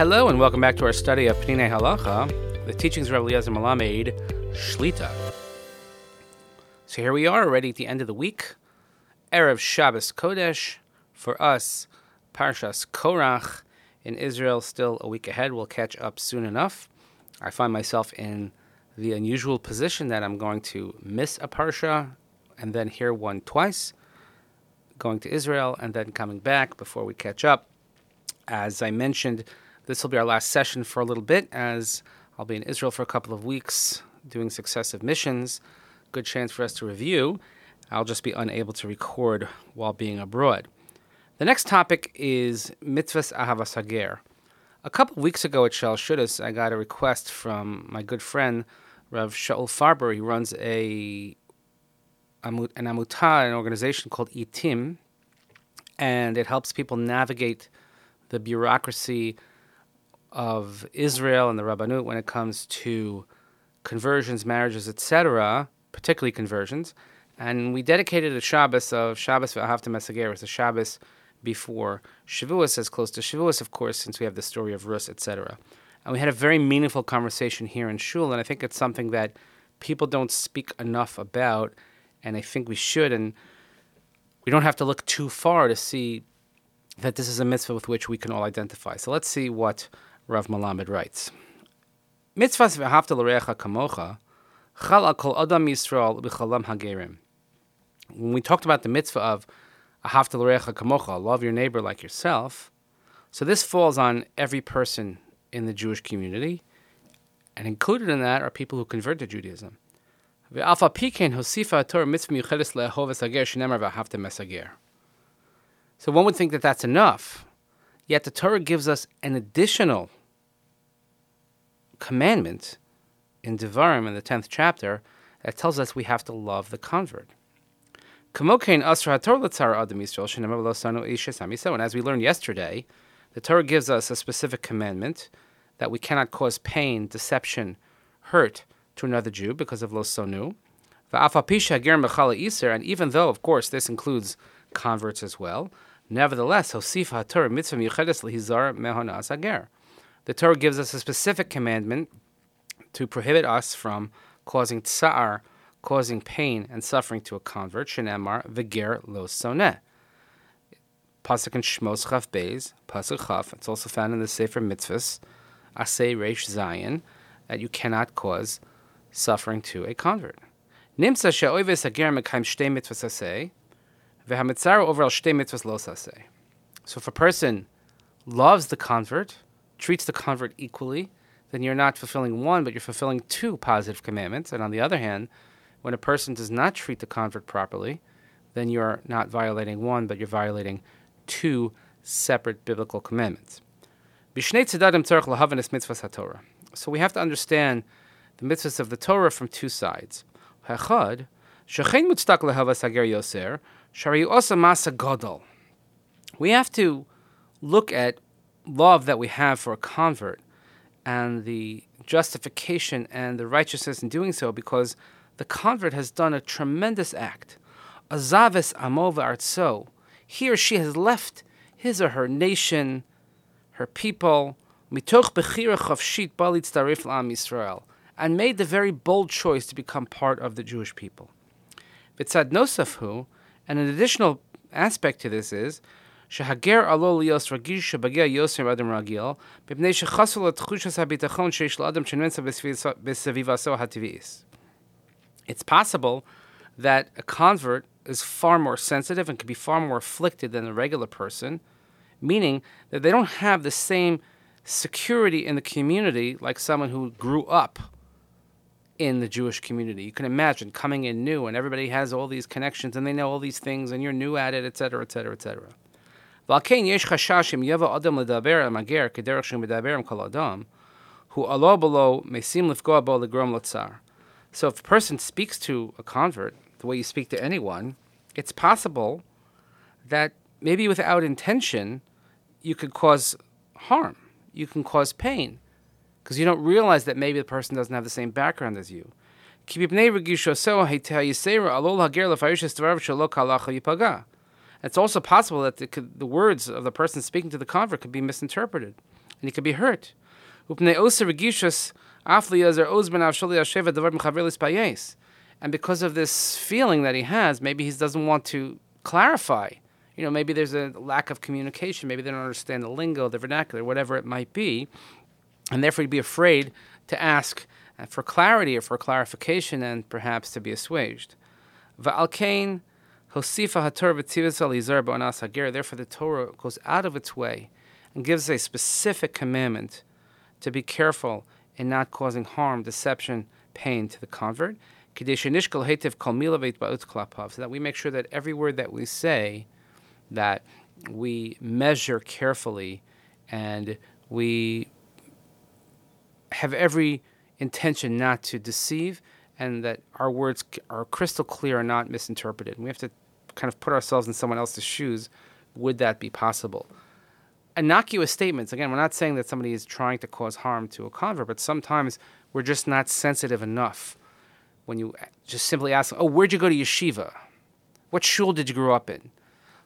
Hello and welcome back to our study of Peninei Halacha, the teachings of Rabbi Eliezer Melamed Shlita. So here we are already at the end of the week, Erev Shabbos Kodesh. For us, Parshas Korach in Israel, still a week ahead. We'll catch up soon enough. I find myself in the unusual position that I'm going to miss a Parsha and then hear one twice, going to Israel and then coming back before we catch up. As I mentioned, this will be our last session for a little bit, as I'll be in Israel for a couple of weeks doing successive missions. Good chance for us to review. I'll just be unable to record while being abroad. The next topic is mitzvahs ahavas hager. A couple of weeks ago at Shalosh Seudos, I got a request from my good friend Rav Shaul Farber. He runs a an amuta, an organization called ITIM, and it helps people navigate the bureaucracy of Israel and the Rabbanut when it comes to conversions, marriages, etc., particularly conversions. And we dedicated a Shabbos of Shabbos V'ahavta Mesager, it's a Shabbos before Shavuos, as close to Shavuos, of course, since we have the story of Rus, etc. And we had a very meaningful conversation here in Shul, and I think it's something that people don't speak enough about, and I think we should. And we don't have to look too far to see that this is a mitzvah with which we can all identify. So let's see what Rav Melamed writes. Mitzvahs v'havta l'recha kamocha chal kol adam Yisrael b'chalam hagerim. When we talked about the mitzvah of ahavta l'recha kamocha, love your neighbor like yourself, so this falls on every person in the Jewish community, and included in that are people who convert to Judaism. V'alfa pikein hosifa Torah mitzvah miyuchedes le'ahovas hager shenemar v'ahavta mesager. So one would think that that's enough. Yet the Torah gives us an additional commandment in Devarim in the 10th chapter that tells us we have to love the convert. And as we learned yesterday, the Torah gives us a specific commandment that we cannot cause pain, deception, hurt to another Jew because of lo sonu. And even though, of course, this includes converts as well, Nevertheless, Hosif mitzvah mehonas ager. The Torah gives us a specific commandment to prohibit us from causing tsar, causing pain and suffering to a convert. Shenemar v'ger lo soneh. Pasuk in Shmos Chaf Beis, Pasuk Chaf. It's also found in the Sefer Mitzvahs, Asay Reish Zayin, that you cannot cause suffering to a convert. Nimsa mekayim shtei mitzvahs asay. So if a person loves the convert, treats the convert equally, then you're not fulfilling one, but you're fulfilling two positive commandments. And on the other hand, when a person does not treat the convert properly, then you're not violating one, but you're violating two separate biblical commandments. So we have to understand the mitzvahs of the Torah from two sides. Shari Osa Masa Godol. We have to look at love that we have for a convert and the justification and the righteousness in doing so because the convert has done a tremendous act. Azavis Amova Artso. He or she has left his or her nation, her people, mitoch bechira chavshit balit tarif l'am Yisrael, and made the very bold choice to become part of the Jewish people. Vitzad nosafhu, and an additional aspect to this is שהגר עלול להיות רגיש שבגיע יוסר אדם רגיל, מפני שחסר לו תחושת הביטחון שיש לאדם שנמצא בסביבתו הטבעית. It's possible that a convert is far more sensitive and can be far more afflicted than a regular person, meaning that they don't have the same security in the community like someone who grew up in the Jewish community. You can imagine coming in new and everybody has all these connections and they know all these things and you're new at it, etc., etc., etc. So if a person speaks to a convert the way you speak to anyone, it's possible that maybe without intention you could cause harm, you can cause pain because you don't realize that maybe the person doesn't have the same background as you. It's also possible that the, the, words of the person speaking to the convert could be misinterpreted. and he could be hurt. And because of this feeling that he has, maybe he doesn't want to clarify. You know, maybe there's a lack of communication. Maybe they don't understand the lingo, the vernacular, whatever it might be. And therefore, you'd be afraid to ask uh, for clarity or for clarification and perhaps to be assuaged. Therefore, the Torah goes out of its way and gives a specific commandment to be careful in not causing harm, deception, pain to the convert. So that we make sure that every word that we say, that we measure carefully and we have every intention not to deceive and that our words are crystal clear and not misinterpreted. we have to kind of put ourselves in someone else's shoes. Would that be possible? Innocuous statements. Again, we're not saying that somebody is trying to cause harm to a convert, but sometimes we're just not sensitive enough. When you just simply ask, "Oh, where'd you go to yeshiva? What shul did you grow up in?"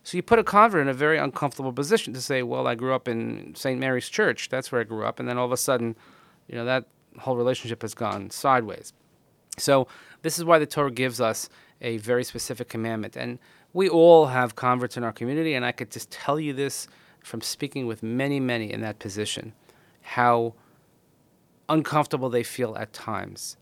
So you put a convert in a very uncomfortable position to say, "Well, I grew up in St. Mary's Church. That's where I grew up," and then all of a sudden, you know, that whole relationship has gone sideways. So this is why the Torah gives us a very specific commandment. And we all have converts in our community, and I could just tell you this from speaking with many, many in that position, how uncomfortable they feel at times.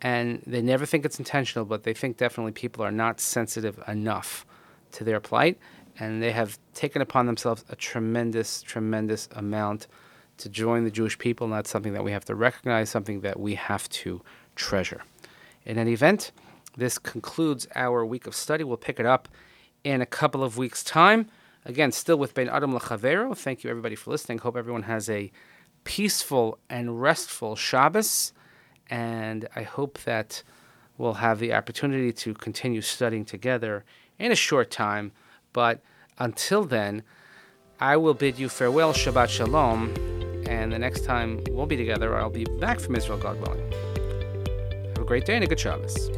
And they never think it's intentional, but they think definitely people are not sensitive enough to their plight. And they have taken upon themselves a tremendous, tremendous amount to join the Jewish people, and that's something that we have to recognize, something that we have to treasure. In any event, this concludes our week of study. We'll pick it up in a couple of weeks' time. Again, still with Bein Adam Lechaveiro. Thank you, everybody, for listening. Hope everyone has a peaceful and restful Shabbos, and I hope that we'll have the opportunity to continue studying together in a short time. But until then, I will bid you farewell, Shabbat Shalom, and the next time we'll be together, I'll be back from Israel, God willing. Have a great day and a good Shabbos.